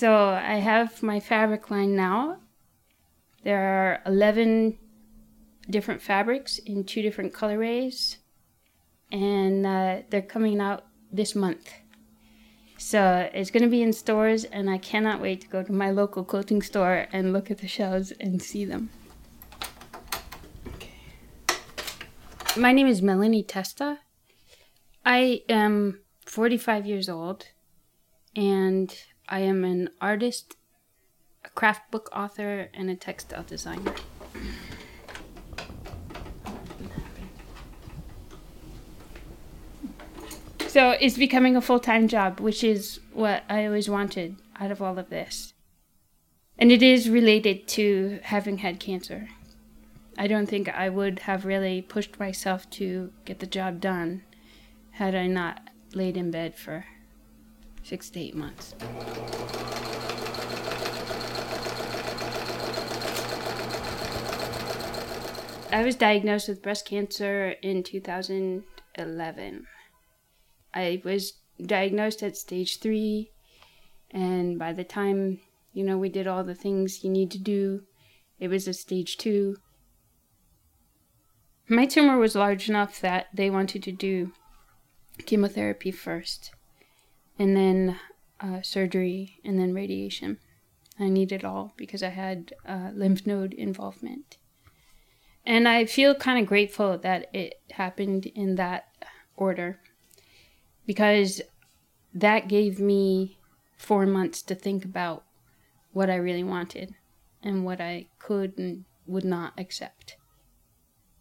So I have my fabric line now. There are 11 different fabrics in two different colorways, and uh, they're coming out this month. So it's going to be in stores, and I cannot wait to go to my local clothing store and look at the shelves and see them. Okay. My name is Melanie Testa. I am 45 years old, and I am an artist, a craft book author, and a textile designer. So it's becoming a full time job, which is what I always wanted out of all of this. And it is related to having had cancer. I don't think I would have really pushed myself to get the job done had I not laid in bed for six to eight months. I was diagnosed with breast cancer in 2011. I was diagnosed at stage three, and by the time you know we did all the things you need to do, it was a stage two. My tumor was large enough that they wanted to do chemotherapy first, and then uh, surgery, and then radiation. I needed all because I had uh, lymph node involvement. And I feel kind of grateful that it happened in that order because that gave me four months to think about what I really wanted and what I could and would not accept.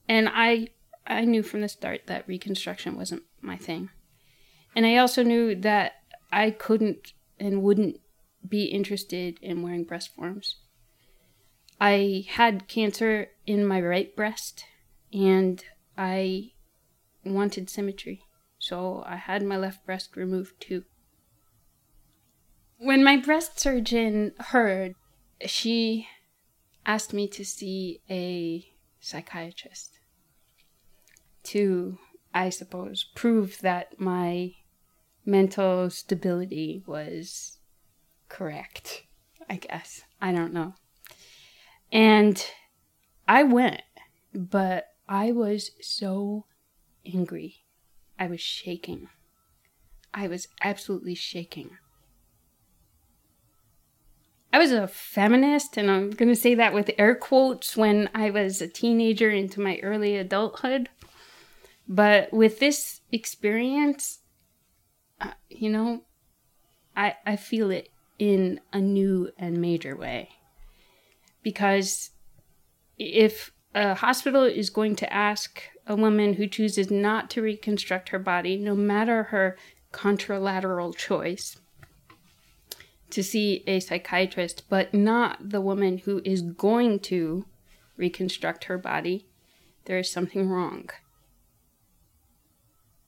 And I I knew from the start that reconstruction wasn't my thing. And I also knew that I couldn't and wouldn't be interested in wearing breast forms. I had cancer in my right breast and I wanted symmetry so I had my left breast removed too. When my breast surgeon heard, she asked me to see a psychiatrist to, I suppose, prove that my mental stability was correct. I guess. I don't know. And I went, but I was so angry I was shaking. I was absolutely shaking. I was a feminist, and I'm going to say that with air quotes when I was a teenager into my early adulthood. But with this experience, uh, you know, I, I feel it in a new and major way. Because if a hospital is going to ask a woman who chooses not to reconstruct her body, no matter her contralateral choice, to see a psychiatrist, but not the woman who is going to reconstruct her body, there is something wrong.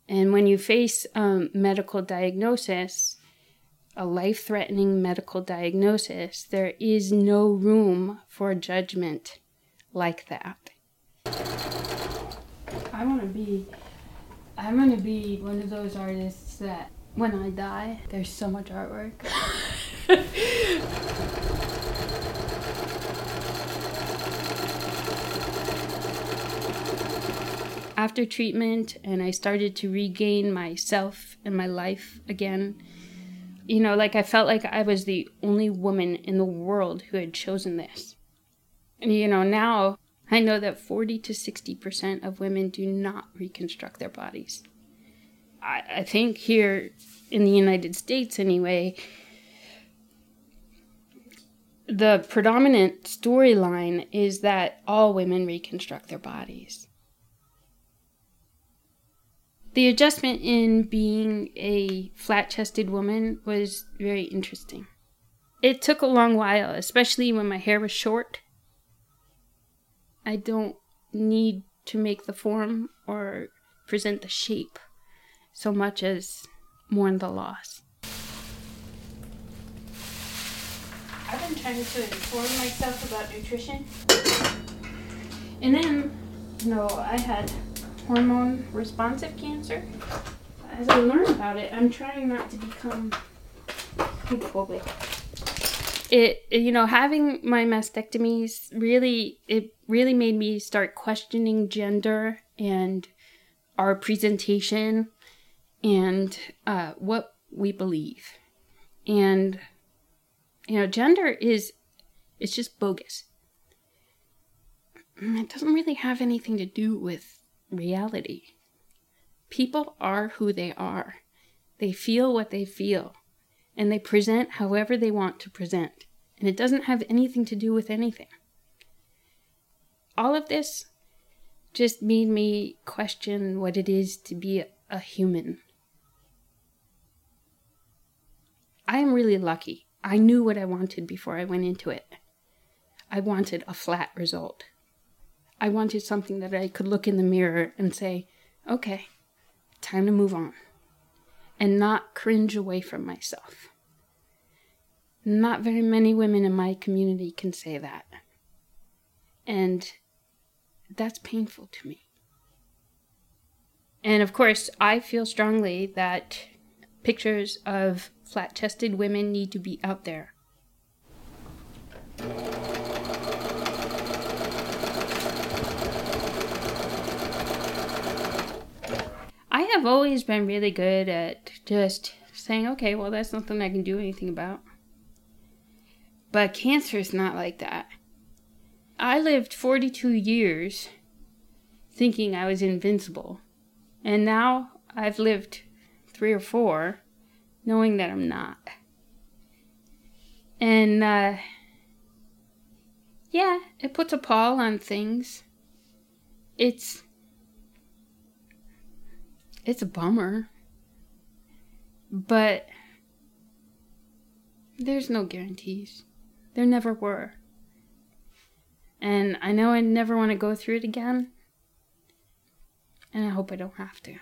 And when you face a medical diagnosis, a life threatening medical diagnosis, there is no room for judgment like that. I want to be. I'm going to be one of those artists that when I die, there's so much artwork. After treatment, and I started to regain myself and my life again, you know, like I felt like I was the only woman in the world who had chosen this. And, you know, now I know that 40 to 60% of women do not reconstruct their bodies. I, I think here in the United States, anyway, the predominant storyline is that all women reconstruct their bodies. The adjustment in being a flat chested woman was very interesting. It took a long while, especially when my hair was short I don't need to make the form or present the shape so much as mourn the loss. I've been trying to inform myself about nutrition. And then, you know, I had hormone responsive cancer. As I learn about it, I'm trying not to become food phobic. it you know having my mastectomies really it really made me start questioning gender and our presentation and uh, what we believe and you know gender is it's just bogus it doesn't really have anything to do with reality people are who they are they feel what they feel and they present however they want to present. And it doesn't have anything to do with anything. All of this just made me question what it is to be a human. I am really lucky. I knew what I wanted before I went into it. I wanted a flat result. I wanted something that I could look in the mirror and say, okay, time to move on and not cringe away from myself. Not very many women in my community can say that. And that's painful to me. And of course, I feel strongly that pictures of flat chested women need to be out there. I have always been really good at just saying, okay, well, that's nothing I can do anything about. But cancer is not like that. I lived 42 years thinking I was invincible. And now I've lived three or four knowing that I'm not. And, uh, yeah, it puts a pall on things. It's it's a bummer. But there's no guarantees. There never were. And I know I never want to go through it again. And I hope I don't have to.